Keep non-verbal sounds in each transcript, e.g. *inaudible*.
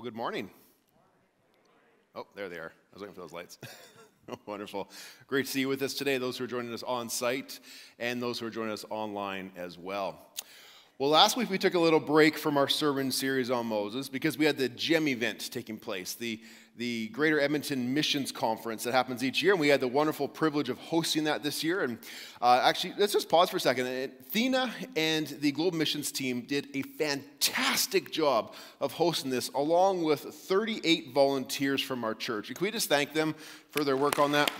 Well, good morning. Oh, there they are. I was looking for those lights. *laughs* Wonderful. Great to see you with us today, those who are joining us on site and those who are joining us online as well. Well, last week we took a little break from our sermon series on Moses because we had the GEM event taking place, the the Greater Edmonton Missions Conference that happens each year. And we had the wonderful privilege of hosting that this year. And uh, actually, let's just pause for a second. Thina and the Global Missions team did a fantastic job of hosting this, along with 38 volunteers from our church. Can we just thank them for their work on that?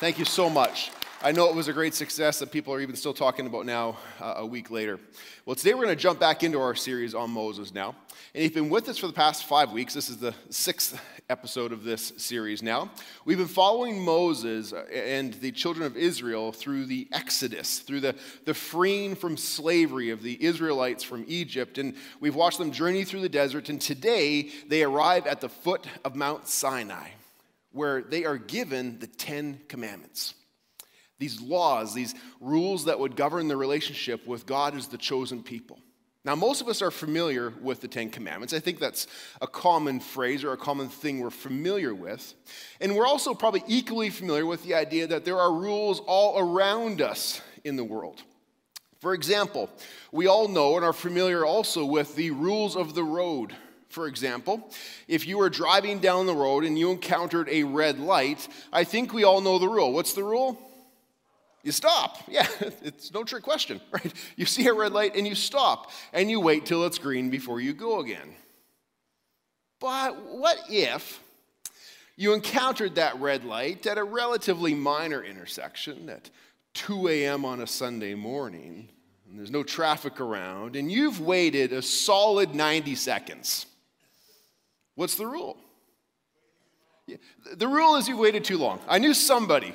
Thank you so much. I know it was a great success that people are even still talking about now, uh, a week later. Well, today we're going to jump back into our series on Moses now. And you've been with us for the past five weeks, this is the sixth episode of this series now. We've been following Moses and the children of Israel through the Exodus, through the, the freeing from slavery of the Israelites from Egypt. And we've watched them journey through the desert. And today they arrive at the foot of Mount Sinai, where they are given the Ten Commandments these laws, these rules that would govern the relationship with God as the chosen people. Now, most of us are familiar with the Ten Commandments. I think that's a common phrase or a common thing we're familiar with. And we're also probably equally familiar with the idea that there are rules all around us in the world. For example, we all know and are familiar also with the rules of the road. For example, if you were driving down the road and you encountered a red light, I think we all know the rule. What's the rule? You stop. *laughs* Yeah, it's no trick question, *laughs* right? You see a red light and you stop and you wait till it's green before you go again. But what if you encountered that red light at a relatively minor intersection at 2 a.m. on a Sunday morning, and there's no traffic around, and you've waited a solid 90 seconds? What's the rule? The rule is you waited too long. I knew somebody.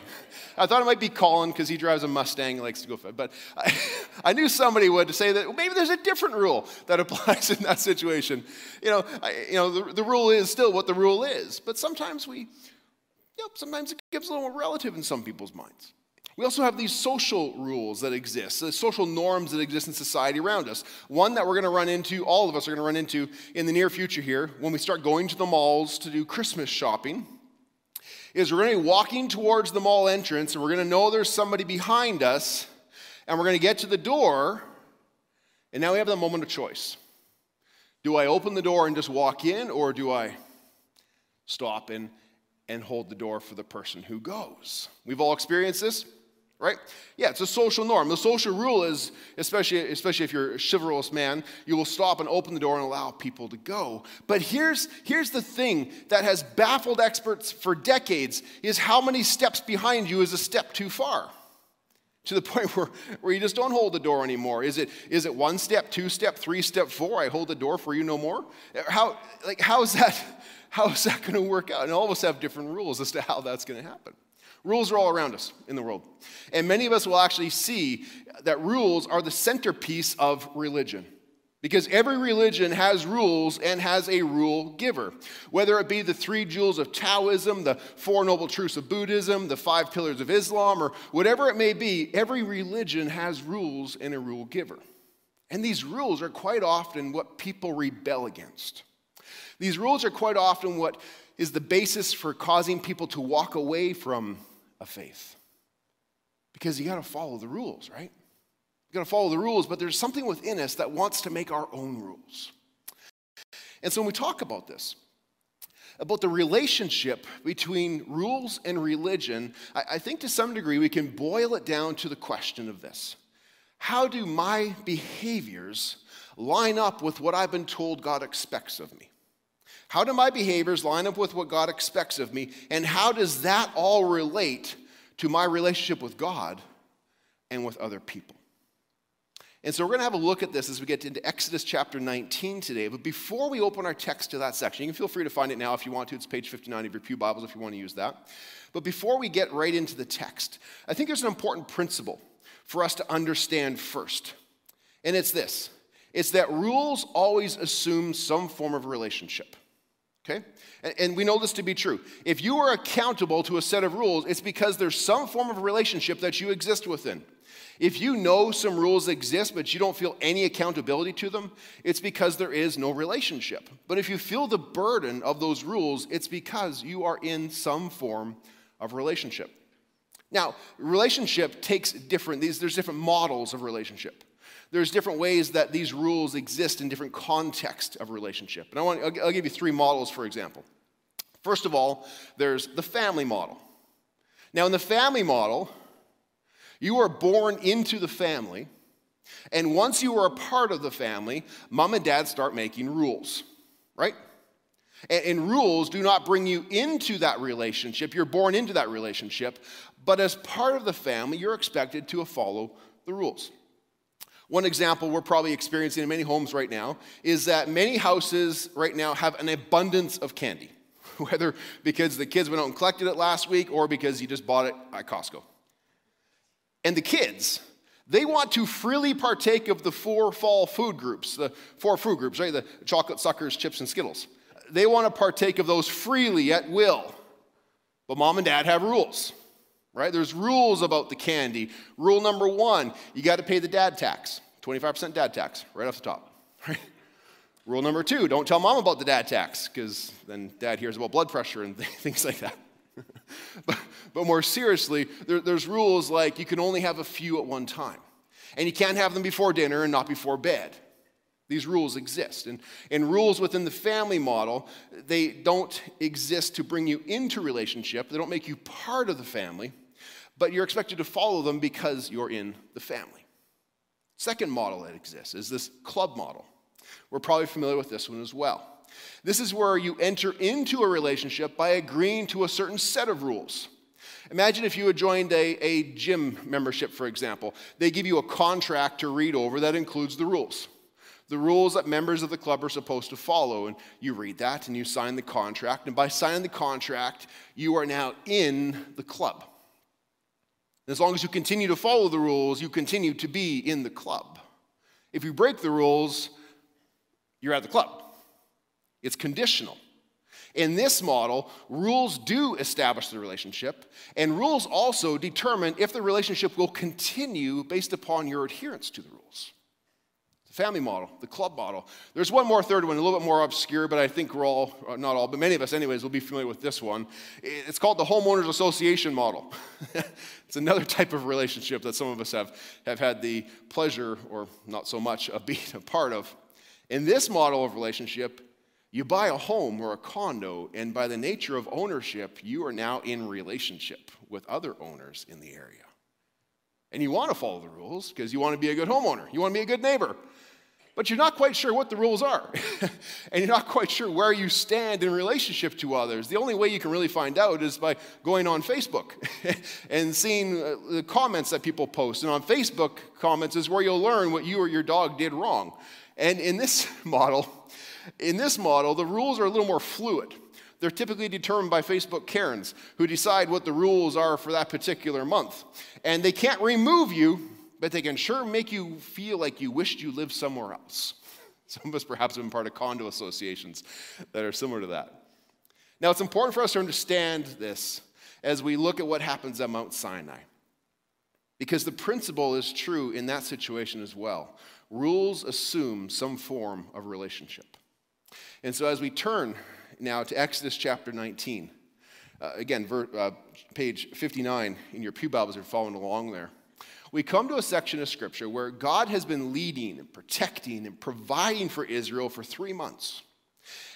I thought it might be Colin because he drives a Mustang and likes to go fast. But I, *laughs* I, knew somebody would say that maybe there's a different rule that *laughs* applies in that situation. You know, I, you know the, the rule is still what the rule is. But sometimes we, you know, sometimes it gives a little more relative in some people's minds. We also have these social rules that exist, the social norms that exist in society around us. One that we're going to run into, all of us are going to run into in the near future here when we start going to the malls to do Christmas shopping, is we're going to be walking towards the mall entrance and we're going to know there's somebody behind us and we're going to get to the door and now we have the moment of choice. Do I open the door and just walk in or do I stop and, and hold the door for the person who goes? We've all experienced this right? Yeah, it's a social norm. The social rule is, especially, especially if you're a chivalrous man, you will stop and open the door and allow people to go. But here's, here's the thing that has baffled experts for decades is how many steps behind you is a step too far? To the *laughs* point where, where you just don't hold the door anymore. Is it, is it one step, two step, three step, four? I hold the door for you no more? How, like, how is that, *laughs* how is that going to work out? And all of us have different rules as to how that's going to happen. Rules are all around us in the world. And many of us will actually see that rules are the centerpiece of religion. Because every religion has rules and has a rule giver. Whether it be the three jewels of Taoism, the four noble truths of Buddhism, the five pillars of Islam, or whatever it may be, every religion has rules and a rule giver. And these rules are quite often what people rebel against. These rules are quite often what is the basis for causing people to walk away from a faith. Because you got to follow the rules, right? You got to follow the rules, but there's something within us that wants to make our own rules. And so when we talk about this, about the relationship between rules and religion, I, I think to some degree we can boil it down to the question of this How do my behaviors line up with what I've been told God expects of me? How do my behaviors line up with what God expects of me? And how does that all relate to my relationship with God and with other people? And so we're going to have a look at this as we get into Exodus chapter 19 today. But before we open our text to that section, you can feel free to find it now if you want to. It's page 59 of your Pew Bibles if you want to use that. But before we get right into the text, I think there's an important principle for us to understand first. And it's this it's that rules always assume some form of relationship. Okay? And we know this to be true. If you are accountable to a set of rules, it's because there's some form of relationship that you exist within. If you know some rules exist, but you don't feel any accountability to them, it's because there is no relationship. But if you feel the burden of those rules, it's because you are in some form of relationship. Now, relationship takes different, these, there's different models of relationship. There's different ways that these rules exist in different contexts of relationship. And I want, I'll, I'll give you three models, for example. First of all, there's the family model. Now, in the family model, you are born into the family, and once you are a part of the family, mom and dad start making rules, right? And, and, rules do not bring you into that relationship. You're born into that relationship, but as part of the family, you're expected to follow the rules. One example we're probably experiencing in many homes right now is that many houses right now have an abundance of candy, *laughs* whether because the kids went out and collected it last week or because you just bought it at Costco. And the kids, they want to freely partake of the four fall food groups, the four food groups, right? The chocolate suckers, chips, and Skittles. They want to partake of those freely at will. But mom and dad have rules, right? There's rules about the candy. Rule number one you got to pay the dad tax, 25% dad tax, right off the top, *laughs* right? Rule number two don't tell mom about the dad tax, because then dad hears about blood pressure and *laughs* things like that. *laughs* but, but more seriously, there, there's rules like you can only have a few at one time. And you can't have them before dinner and not before bed. These rules exist. And, and rules within the family model, they don't exist to bring you into relationship. They don't make you part of the family, but you're expected to follow them because you're in the family. Second model that exists is this club model. We're probably familiar with this one as well. This is where you enter into a relationship by agreeing to a certain set of rules. Imagine if you had joined a, a gym membership, for example. They give you a contract to read over that includes the rules. The rules that members of the club are supposed to follow. And you read that and you sign the contract. And by signing the contract, you are now in the club. as long as you continue to follow the rules, you continue to be in the club. If you break the rules, you're at the club. It's conditional. In this model, rules do establish the relationship, and rules also determine if the relationship will continue based upon your adherence to the rules. The family model, the club model. There's one more third one, a little bit more obscure, but I think we're all, uh, not all, but many of us, anyways, will be familiar with this one. It's called the homeowners association model. *laughs* it's another type of relationship that some of us have, have had the pleasure, or not so much, of being a part of. In this model of relationship, you buy a home or a condo, and by the nature of ownership, you are now in relationship with other owners in the area. And you want to follow the rules because you want to be a good homeowner, you want to be a good neighbor. But you're not quite sure what the rules are. *laughs* and you're not quite sure where you stand in relationship to others. The only way you can really find out is by going on Facebook *laughs* and seeing uh, the comments that people post. And on Facebook comments is where you'll learn what you or your dog did wrong. And in this *laughs* model, in this model, the rules are a little more fluid. They're typically determined by Facebook Karens who decide what the rules are for that particular month. And they can't remove you, but they can sure make you feel like you wished you lived somewhere else. *laughs* Some of us perhaps have been part of condo associations that are similar to that. Now, it's important for us to understand this as we look at what happens at Mount Sinai. Because the principle is true in that situation as well. Rules assume some form of relationship. And so as we turn now to Exodus chapter 19, uh, again, ver, uh, page 59 in your Pew Bibles are following along there. We come to a section of scripture where God has been leading and protecting and providing for Israel for three months.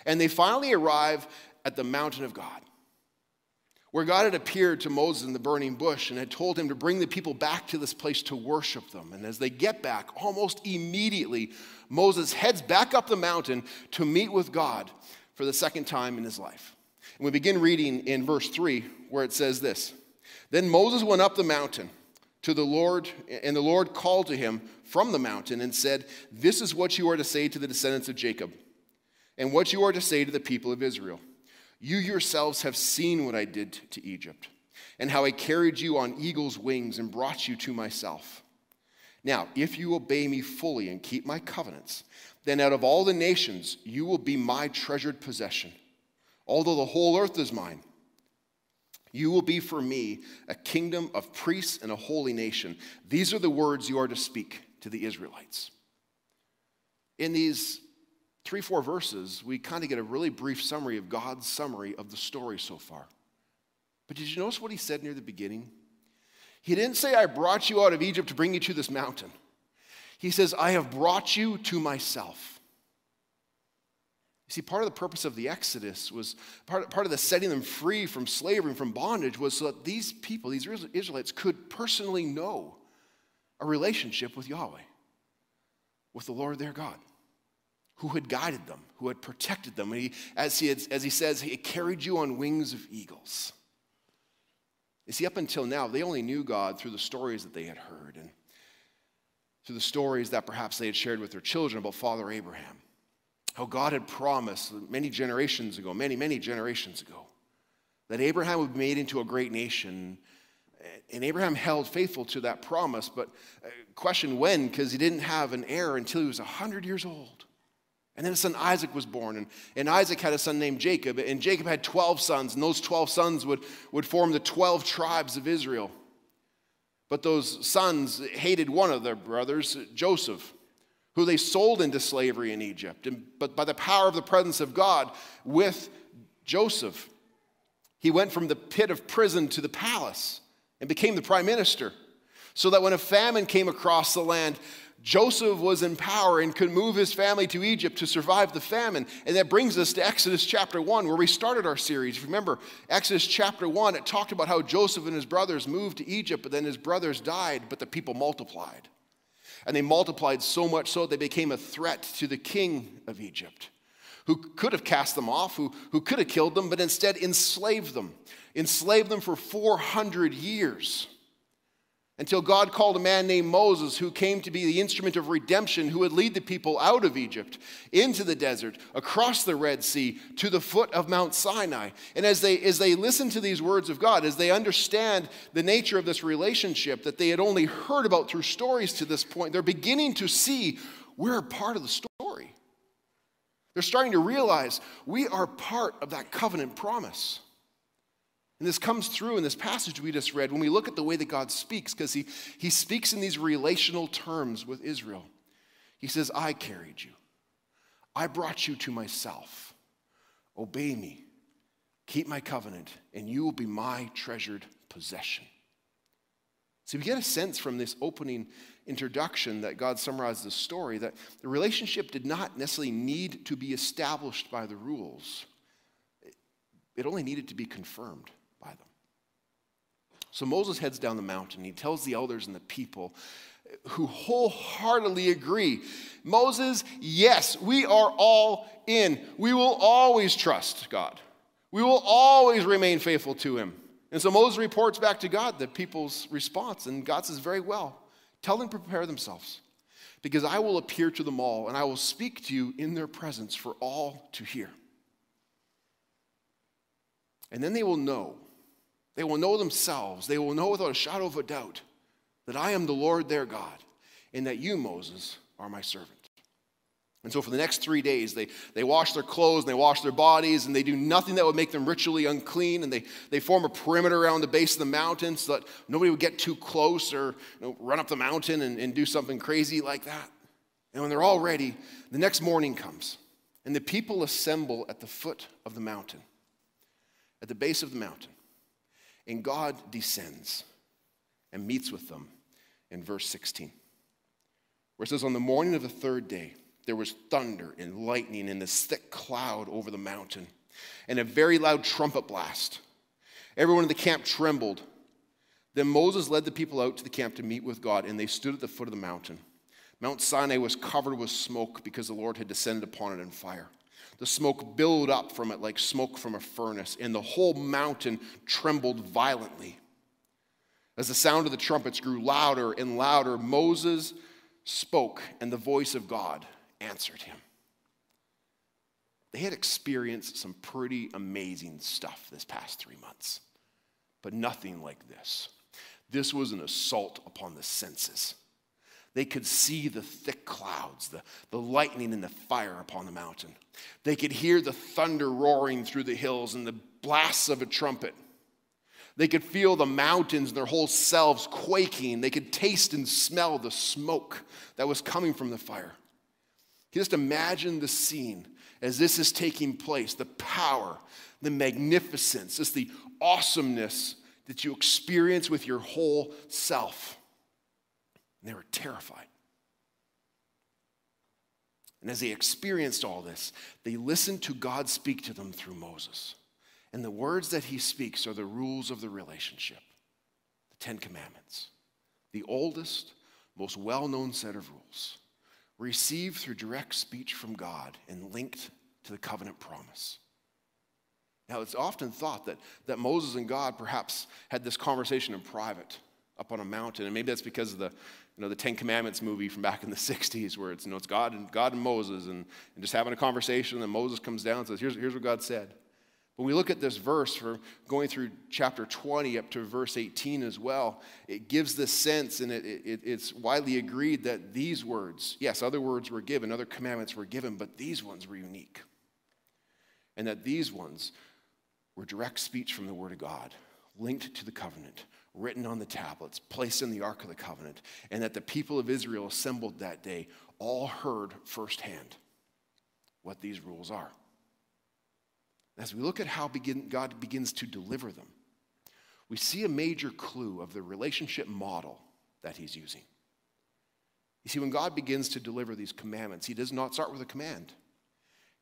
And they finally arrive at the mountain of God, where God had appeared to Moses in the burning bush and had told him to bring the people back to this place to worship them. And as they get back, almost immediately, Moses heads back up the mountain to meet with God for the second time in his life. And we begin reading in verse 3 where it says this Then Moses went up the mountain to the Lord, and the Lord called to him from the mountain and said, This is what you are to say to the descendants of Jacob, and what you are to say to the people of Israel. You yourselves have seen what I did to Egypt, and how I carried you on eagle's wings and brought you to myself. Now, if you obey me fully and keep my covenants, then out of all the nations you will be my treasured possession. although the whole earth is mine. You will be for me a kingdom of priests and a holy nation. These are the words you are to speak to the Israelites. In these three, four verses, we kind of get a really brief summary of God's summary of the story so far. But did you notice what he said near the beginning? He didn't say, I brought you out of Egypt to bring you to this mountain. He says, I have brought you to myself. You see, part of the purpose of the Exodus was part, part of the setting them free from slavery and from bondage was so that these people, these Israelites, could personally know a relationship with Yahweh, with the Lord their God, who had guided them, who had protected them. And he, as, he had, as he says, he carried you on wings of eagles. You see, up until now, they only knew God through the stories that they had heard and through the stories that perhaps they had shared with their children about Father Abraham how God had promised many generations ago, many, many generations ago, that Abraham would be made into a great nation. And Abraham held faithful to that promise, but uh, question when, because he didn't have an heir until he was 100 years old. And then his son Isaac was born, and, and Isaac had a son named Jacob, and Jacob had 12 sons, and those 12 sons would, would form the 12 tribes of Israel. But those sons hated one of their brothers, Joseph who they sold into slavery in Egypt. And, but by the power of the presence of God with Joseph, he went from the pit of prison to the palace and became the prime minister. So that when a famine came across the land, Joseph was in power and could move his family to Egypt to survive the famine. And that brings us to Exodus chapter 1, where we started our series. Remember, Exodus chapter 1, it talked about how Joseph and his brothers moved to Egypt, but then his brothers died, but the people multiplied. And they multiplied so much so they became a threat to the king of Egypt, who could have cast them off, who, who could have killed them, but instead enslaved them, enslaved them for 400 years until God called a man named Moses, who came to be the instrument of redemption, who would lead the people out of Egypt, into the desert, across the Red Sea, to the foot of Mount Sinai. And as they, as they listen to these words of God, as they understand the nature of this relationship that they had only heard about through stories to this point, they're beginning to see we're a part of the story. They're starting to realize we are part of that covenant promise. And this comes through in this passage we just read when we look at the way that God speaks, because he, he speaks in these relational terms with Israel. He says, I carried you, I brought you to myself. Obey me, keep my covenant, and you will be my treasured possession. So we get a sense from this opening introduction that God summarizes the story that the relationship did not necessarily need to be established by the rules, it only needed to be confirmed by them. So Moses heads down the mountain. He tells the elders and the people who wholeheartedly agree Moses, yes, we are all in. We will always trust God, we will always remain faithful to him. And so Moses reports back to God the people's response, and God says, Very well, tell them prepare themselves, because I will appear to them all, and I will speak to you in their presence for all to hear. And then they will know they will know themselves, they will know without a shadow of a doubt that I am the Lord their God, and that you, Moses, are my servant. And so for the next three days, they, they wash their clothes and they wash their bodies and they do nothing that would make them ritually unclean. And they, they form a perimeter around the base of the mountain so that nobody would get too close or you know, run up the mountain and, and do something crazy like that. And when they're all ready, the next morning comes and the people assemble at the foot of the mountain, at the base of the mountain. And God descends and meets with them in verse 16, where it says, On the morning of the third day, there was thunder and lightning and this thick cloud over the mountain, and a very loud trumpet blast. Everyone in the camp trembled. Then Moses led the people out to the camp to meet with God, and they stood at the foot of the mountain. Mount Sinai was covered with smoke because the Lord had descended upon it in fire. The smoke billowed up from it like smoke from a furnace, and the whole mountain trembled violently. As the sound of the trumpets grew louder and louder, Moses spoke, and the voice of God answered him. They had experienced some pretty amazing stuff this past three months, but nothing like this. This was an assault upon the senses. They could see the thick clouds, the, the lightning and the fire upon the mountain. They could hear the thunder roaring through the hills and the blasts of a trumpet. They could feel the mountains their whole selves quaking. They could taste and smell the smoke that was coming from the fire. You just imagine the scene as this is taking place the power, the magnificence, just the awesomeness that you experience with your whole self. And they were terrified. And as they experienced all this, they listened to God speak to them through Moses. And the words that he speaks are the rules of the relationship the Ten Commandments, the oldest, most well known set of rules, received through direct speech from God and linked to the covenant promise. Now, it's often thought that, that Moses and God perhaps had this conversation in private up on a mountain, and maybe that's because of the, you know, the Ten Commandments movie from back in the *laughs* 60s, where it's, you know, it's God and, God and Moses and, and just having a conversation, and Moses comes down and says, here's, here's what God said. When we look at this verse, from going through chapter 20 up to verse 18 as well, it gives the sense, and it, it, it's widely agreed that these words, yes, other words were given, other commandments were given, but these ones were unique. And that these ones were direct speech from the Word of God, linked to the covenant, written on the tablets, placed in the Ark of the Covenant, and that the people of Israel assembled that day all heard firsthand what these rules are. As we look at how begin, God begins to deliver them, we see a major clue of the relationship model that He's using. You see, when God begins to deliver these commandments, He does not start with a command,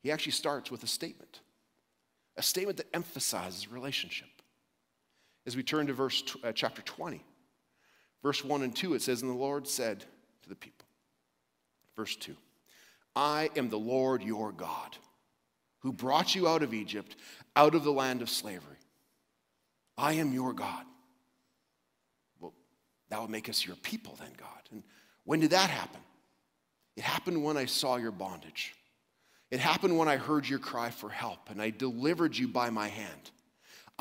He actually starts with a statement, a statement that emphasizes relationship. As we turn to verse uh, chapter 20, verse 1 and 2, it says, And the Lord said to the people, verse 2, I am the Lord your God, who brought you out of Egypt, out of the land of slavery. I am your God. Well, that would make us your people then, God. And when did that happen? It happened when I saw your bondage. It happened when I heard your cry for help, and I delivered you by my hand.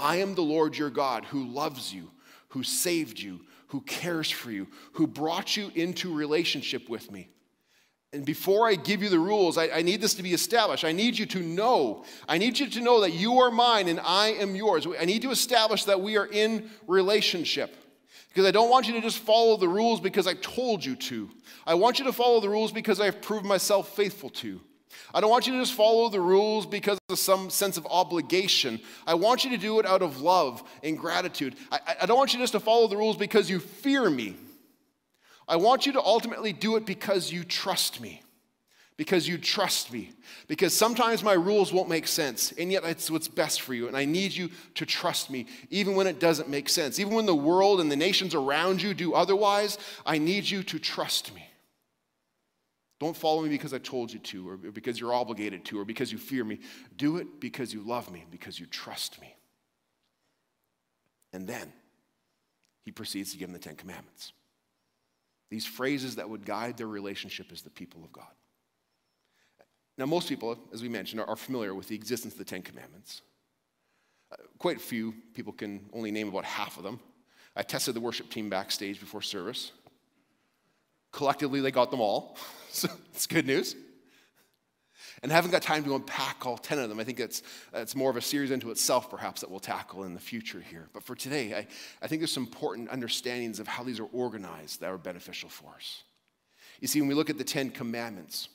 I am the Lord your God who loves you, who saved you, who cares for you, who brought you into relationship with me. And before I give you the rules, I, I, need this to be established. I need you to know. I need you to know that you are mine and I am yours. I need to establish that we are in relationship. Because I don't want you to just follow the rules because I told you to. I want you to follow the rules because I've proved myself faithful to. I don't want you to just follow the rules because of some sense of obligation. I want you to do it out of love and gratitude. I, I don't want you just to follow the rules because you fear me. I want you to ultimately do it because you trust me. Because you trust me. Because sometimes my rules won't make sense, and yet it's what's best for you. And I need you to trust me, even when it doesn't make sense. Even when the world and the nations around you do otherwise, I need you to trust me. Don't follow me because I told you to, or because you're obligated to, or because you fear me. Do it because you love me, because you trust me. And then he proceeds to give them the Ten Commandments. These phrases that would guide their relationship as the people of God. Now, most people, as we mentioned, are familiar with the existence of the Ten Commandments. Uh, quite a few people can only name about half of them. I tested the worship team backstage before service. Collectively, they got them all. *laughs* So it's good news. And I haven't got time to unpack all 10 of them. I think it's, it's more of a series into itself, perhaps, that we'll tackle in the future here. But for today, I, I think there's some important understandings of how these are organized that are beneficial for us. You see, when we look at the Ten Commandments,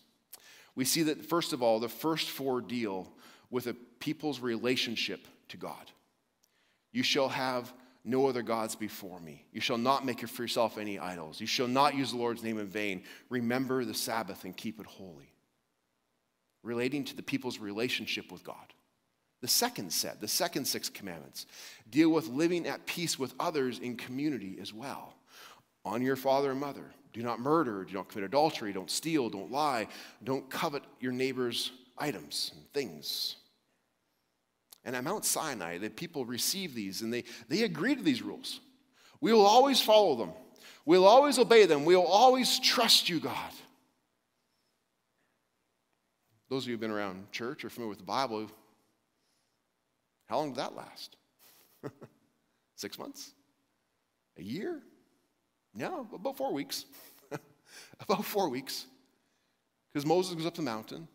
we see that, first of all, the first four deal with a people's relationship to God. You shall have no other gods before me. You shall not make for yourself any idols. You shall not use the Lord's name in vain. Remember the Sabbath and keep it holy. Relating to the people's relationship with God. The second set, the second six commandments, deal with living at peace with others in community as well. Honor your father and mother. Do not murder. Do not commit adultery. Don't steal. Don't lie. Don't covet your neighbor's items and things. And at Mount Sinai, the people received these and they, they agreed to these rules. We will always follow them. We'll always obey them. We'll always trust you, God. Those of you who've been around church or familiar with the Bible, how long did that last? *laughs* Six months? A year? No, about four weeks. *laughs* About four weeks. Because Moses goes up the mountain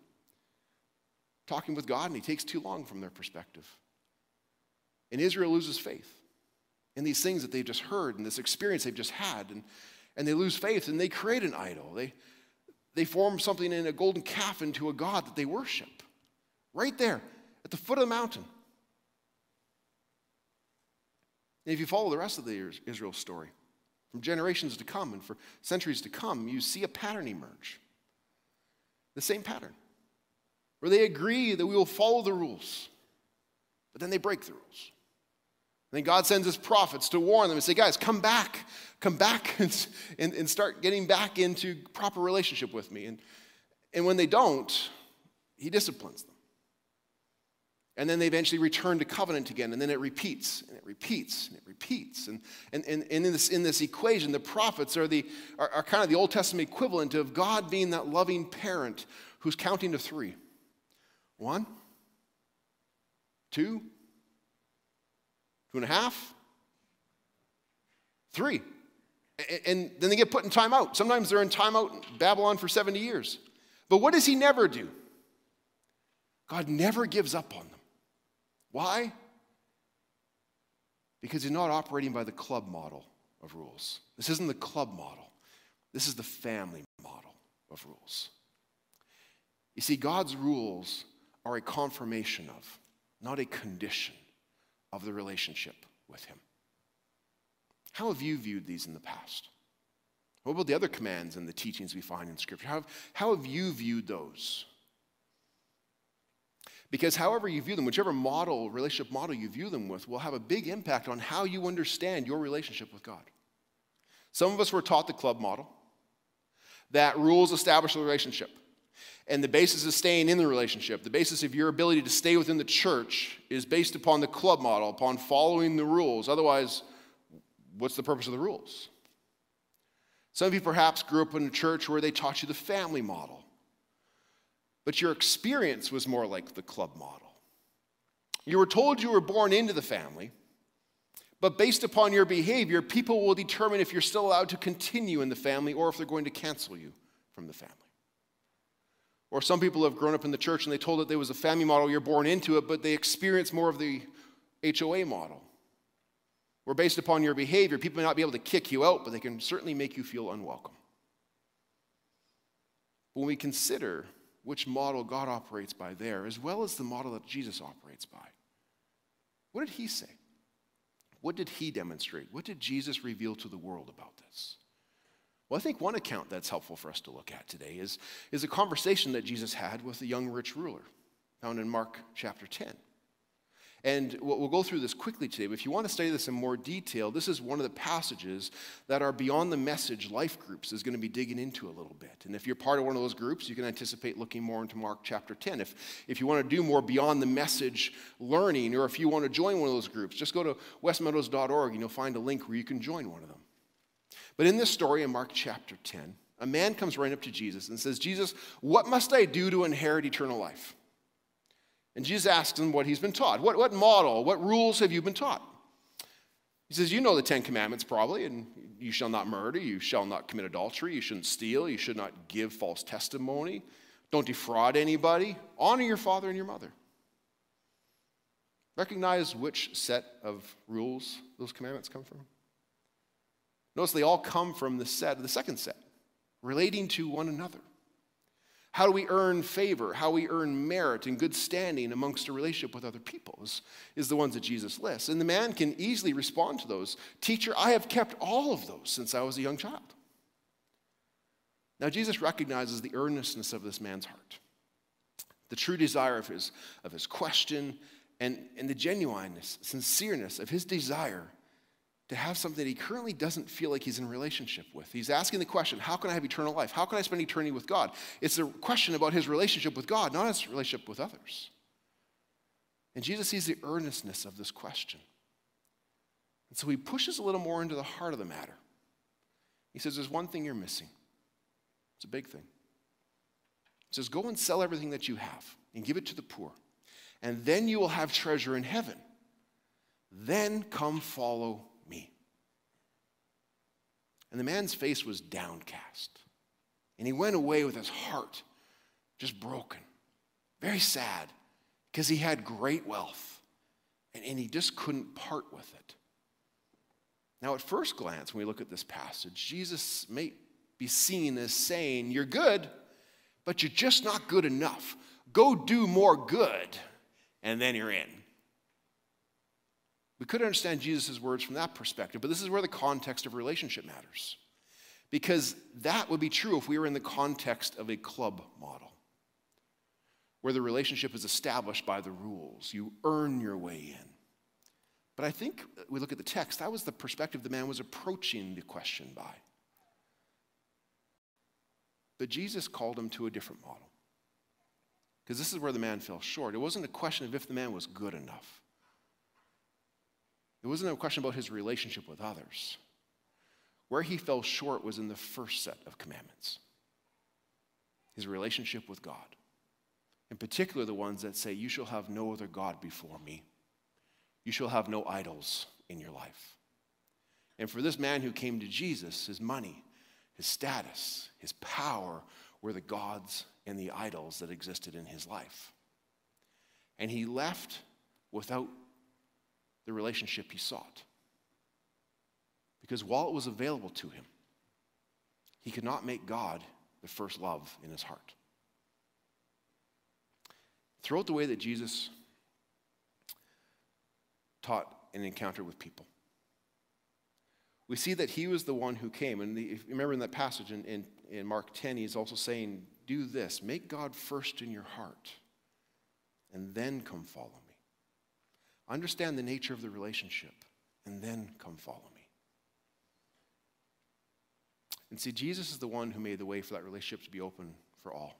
talking with God and he takes too long from their perspective. And Israel loses faith in these things that they've just heard and this experience they've just had. And, and they lose faith and they create an idol. They, they form something in a golden calf into a God that they worship right there at the foot of the mountain. And if you follow the rest of the Israel story, from generations to come and for centuries to come, you see a pattern emerge. The same pattern, where they agree that we will follow the rules, but then they break the rules. And then God sends his prophets to warn them and say, guys, come back, come back *laughs* and, and, and start getting back into proper relationship with me. And, and when they don't, he disciplines them. And then they eventually return to covenant again, and then it repeats, and it repeats, and it repeats. And, and, and, and in, this, in this equation, the prophets are, the, are, are kind of the Old Testament equivalent of God being that loving parent who's counting to three. One, two, two and a half, three. And then they get put in timeout. Sometimes they're in timeout in Babylon for 70 years. But what does he never do? God never gives up on them. Why? Because he's not operating by the club model of rules. This isn't the club model, this is the family model of rules. You see, God's rules are a confirmation of, not a condition of the relationship with Him. How have you viewed these in the past? What about the other commands and the teachings we find in Scripture? How, how have you viewed those? Because however you view them, whichever model, relationship model you view them with, will have a big impact on how you understand your relationship with God. Some of us were taught the club model that rules establish the relationship. And the basis of staying in the relationship, the basis of your ability to stay within the church, is based upon the club model, upon following the rules. Otherwise, what's the purpose of the rules? Some of you perhaps grew up in a church where they taught you the family model but your experience was more like the club model. You were told you were born into the family, but based upon your behavior, people will determine if you're still allowed to continue in the family or if they're going to cancel you from the family. Or some people have grown up in the church and they told that there was a family model, you're born into it, but they experience more of the HOA model. Where based upon your behavior, people may not be able to kick you out, but they can certainly make you feel unwelcome. When we consider which model God operates by there, as well as the model that Jesus operates by. What did he say? What did he demonstrate? What did Jesus reveal to the world about this? Well, I think one account that's helpful for us to look at today is, is a conversation that Jesus had with a young rich ruler, found in Mark chapter 10. And we'll go through this quickly today, but if you want to study this in more detail, this is one of the passages that our Beyond the Message life groups is going to be digging into a little bit. And if you're part of one of those groups, you can anticipate looking more into Mark chapter 10. If, if you want to do more Beyond the Message learning, or if you want to join one of those groups, just go to westmeadows.org and you'll find a link where you can join one of them. But in this story in Mark chapter 10, a man comes right up to Jesus and says, Jesus, what must I do to inherit eternal life? And Jesus asks him what he's been taught. What, what model, what rules have you been taught? He says, You know the Ten Commandments probably, and you shall not murder, you shall not commit adultery, you shouldn't steal, you should not give false testimony, don't defraud anybody, honor your father and your mother. Recognize which set of rules those commandments come from? Notice they all come from the set, the second set, relating to one another. How do we earn favor? How we earn merit and good standing amongst a relationship with other people is, is the ones that Jesus lists. And the man can easily respond to those. Teacher, I have kept all of those since I was a young child. Now, Jesus recognizes the earnestness of this man's heart, the true desire of his, of his question, and, and the genuineness, sincereness of his desire to have something that he currently doesn't feel like he's in relationship with. He's asking the question, how can I have eternal life? How can I spend eternity with God? It's a question about his relationship with God, not his relationship with others. And Jesus sees the earnestness of this question. And so he pushes a little more into the heart of the matter. He says, There's one thing you're missing. It's a big thing. He says, Go and sell everything that you have and give it to the poor, and then you will have treasure in heaven. Then come follow and the man's face was downcast. And he went away with his heart just broken, very sad, because he had great wealth and, and he just couldn't part with it. Now, at first glance, when we look at this passage, Jesus may be seen as saying, You're good, but you're just not good enough. Go do more good, and then you're in. We could understand Jesus' words from that perspective, but this is where the context of relationship matters. Because that would be true if we were in the context of a club model, where the relationship is established by the rules. You earn your way in. But I think we look at the text, that was the perspective the man was approaching the question by. But Jesus called him to a different model. Because this is where the man fell short. It wasn't a question of if the man was good enough, it wasn't a question about his relationship with others. Where he fell short was in the first set of commandments his relationship with God. In particular, the ones that say, You shall have no other God before me. You shall have no idols in your life. And for this man who came to Jesus, his money, his status, his power were the gods and the idols that existed in his life. And he left without the relationship he sought. Because while it was available to him, he could not make God the first love in his heart. Throughout the way that Jesus taught and encountered with people. We see that he was the one who came. And the, remember in that passage in, in, in Mark 10, he's also saying, Do this, make God first in your heart, and then come follow me. Understand the nature of the relationship, and then come follow me. And see, Jesus is the one who made the way for that relationship to be open for all,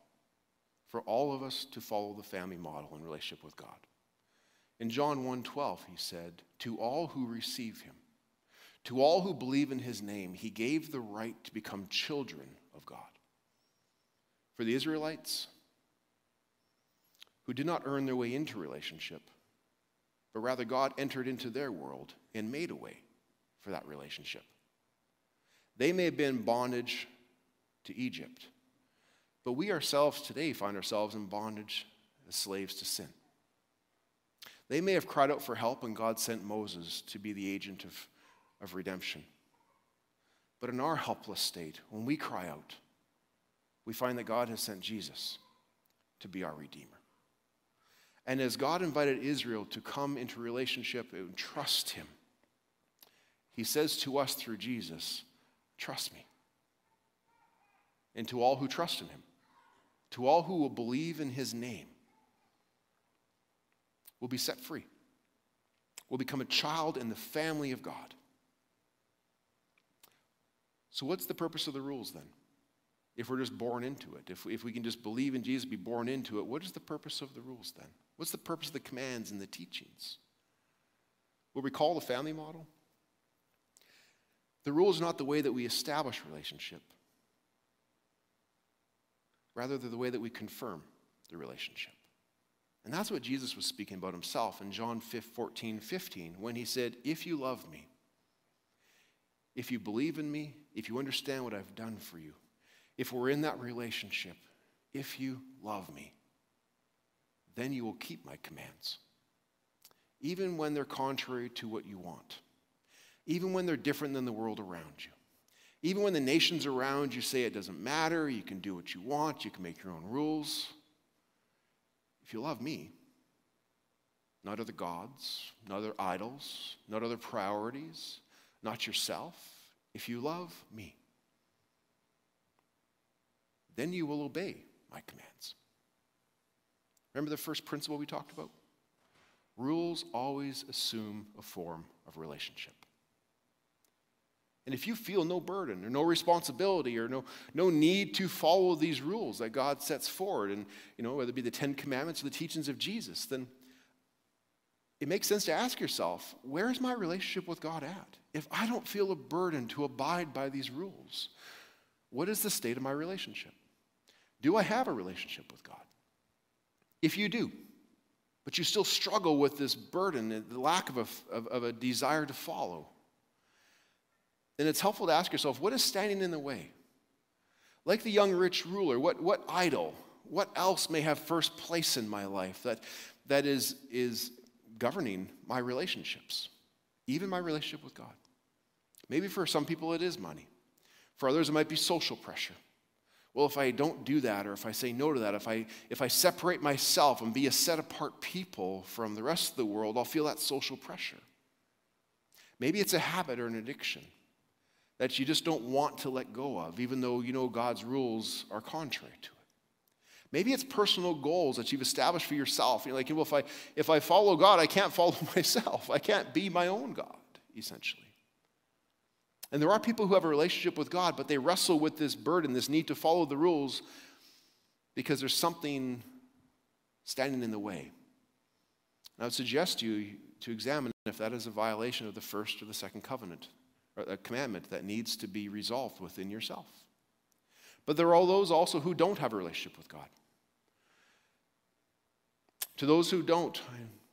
for all of us to follow the family model in relationship with God. In John 1:12 he said, "To all who receive him, to all who believe in his name, he gave the right to become children of God." For the Israelites who did not earn their way into relationship, but rather God entered into their world and made a way for that relationship. They may have been bondage to Egypt, but we ourselves today find ourselves in bondage as slaves to sin. They may have cried out for help, and God sent Moses to be the agent of, of redemption. But in our helpless state, when we cry out, we find that God has sent Jesus to be our Redeemer. And as God invited Israel to come into relationship and trust Him, He says to us through Jesus, Trust me. And to all who trust in Him, to all who will believe in His name, will be set free, will become a child in the family of God. So, what's the purpose of the rules then? If we're just born into it, if, we, if we can just believe in Jesus, be born into it, what is the purpose of the rules then? What's the purpose of the commands and the teachings? Will we call the family model? The rule is not the way that we establish relationship. Rather, they're the way that we confirm the relationship. And that's what Jesus was speaking about himself in John 14, 15, when he said, If you love me, if you believe in me, if you understand what I've done for you, if we're in that relationship, if you love me, then you will keep my commands. Even when they're contrary to what you want, even when they're different than the world around you, even when the nations around you say it doesn't matter, you can do what you want, you can make your own rules. If you love me, not other gods, not other idols, not other priorities, not yourself, if you love me, then you will obey my commands. Remember the first principle we talked about? Rules always assume a form of relationship. And if you feel no burden or no responsibility or no, no need to follow these rules that God sets forward, and you know, whether it be the Ten Commandments or the teachings of Jesus, then it makes sense to ask yourself, where is my relationship with God at? If I don't feel a burden to abide by these rules, what is the state of my relationship? Do I have a relationship with God? If you do, but you still struggle with this burden, the lack of a, of, of a desire to follow, then it's helpful to ask yourself what is standing in the way? Like the young rich ruler, what, what idol, what else may have first place in my life that, that is, is governing my relationships, even my relationship with God? Maybe for some people it is money. For others, it might be social pressure. Well, if I don't do that, or if I say no to that, if I, if I separate myself and be a set apart people from the rest of the world, I'll feel that social pressure. Maybe it's a habit or an addiction that you just don't want to let go of, even though you know God's rules are contrary to it. Maybe it's personal goals that you've established for yourself. You're like, well, if I, if I follow God, I can't follow *laughs* myself. I can't be my own God, essentially. And there are people who have a relationship with God, but they wrestle with this burden, this need to follow the rules because there's something standing in the way. And I would suggest you to examine if that is a violation of the first or the second covenant, or a commandment that needs to be resolved within yourself. But there are all those also who don't have a relationship with God. To those who don't,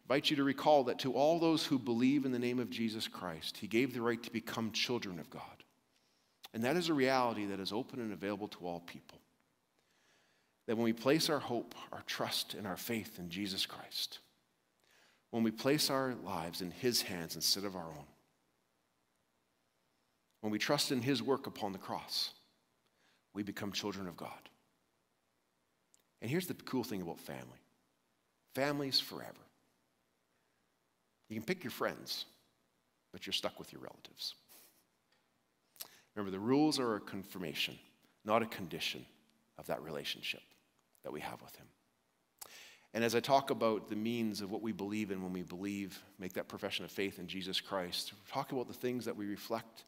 invite you to recall that to all those who believe in the name of Jesus Christ, He gave the right to become children of God. And that is a reality that is open and available to all people. That when we place our hope, our trust, and our faith in Jesus Christ, when we place our lives in His hands instead of our own, when we trust in His work upon the cross, we become children of God. And here's the cool thing about family families forever. You can pick your friends, but you're stuck with your relatives. Remember, the rules are a confirmation, not a condition of that relationship that we have with Him. And as I talk about the means of what we believe in when we believe, make that profession of faith in Jesus Christ, talk about the things that we reflect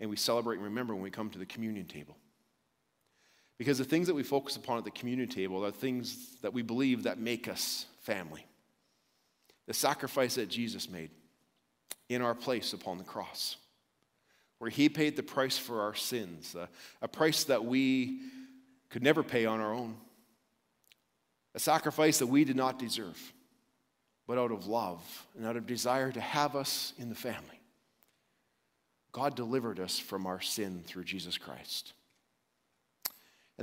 and we celebrate and remember when we come to the communion table. Because the things that we focus upon at the communion table are things that we believe that make us family. The sacrifice that Jesus made in our place upon the cross, where he paid the price for our sins, a, a price that we could never pay on our own a sacrifice that we did not deserve, but out of love and out of desire to have us in the family. God delivered us from our sin through Jesus Christ.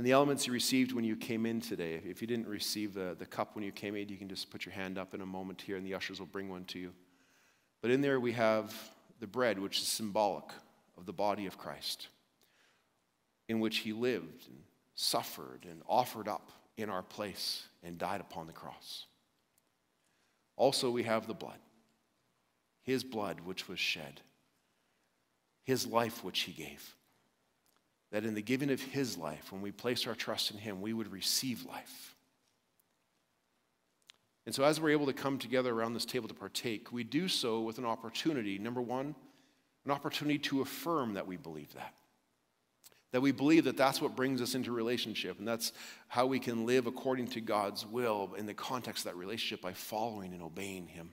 And the elements you received when you came in today, if you didn't receive the, the cup when you came in, you can just put your hand up in a moment here and the ushers will bring one to you. But in there we have the bread, which is symbolic of the body of Christ, in which he lived and suffered and offered up in our place and died upon the cross. Also, we have the blood, his blood which was shed, his life which he gave. That in the giving of his life, when we place our trust in him, we would receive life. And so, as we're able to come together around this table to partake, we do so with an opportunity. Number one, an opportunity to affirm that we believe that. That we believe that that's what brings us into relationship, and that's how we can live according to God's will in the context of that relationship by following and obeying Him.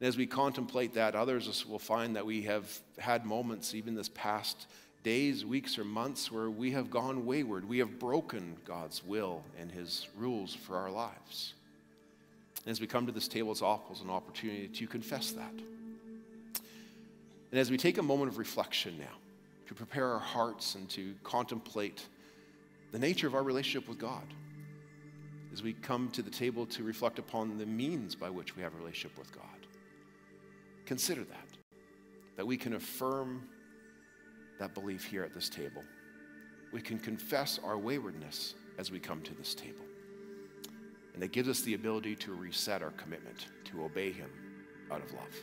And as we contemplate that, others will find that we have had moments, even this past days, weeks, or months, where we have gone wayward. We have broken God's will and His rules for our lives. And as we come to this table, it's offers an opportunity to confess that. And as we take a moment of reflection now, to prepare our hearts and to contemplate the nature of our relationship with God as we come to the table to reflect upon the means by which we have a relationship with God. Consider that, that we can affirm that belief here at this table. We can confess our waywardness as we come to this table. And it gives us the ability to reset our commitment to obey Him out of love.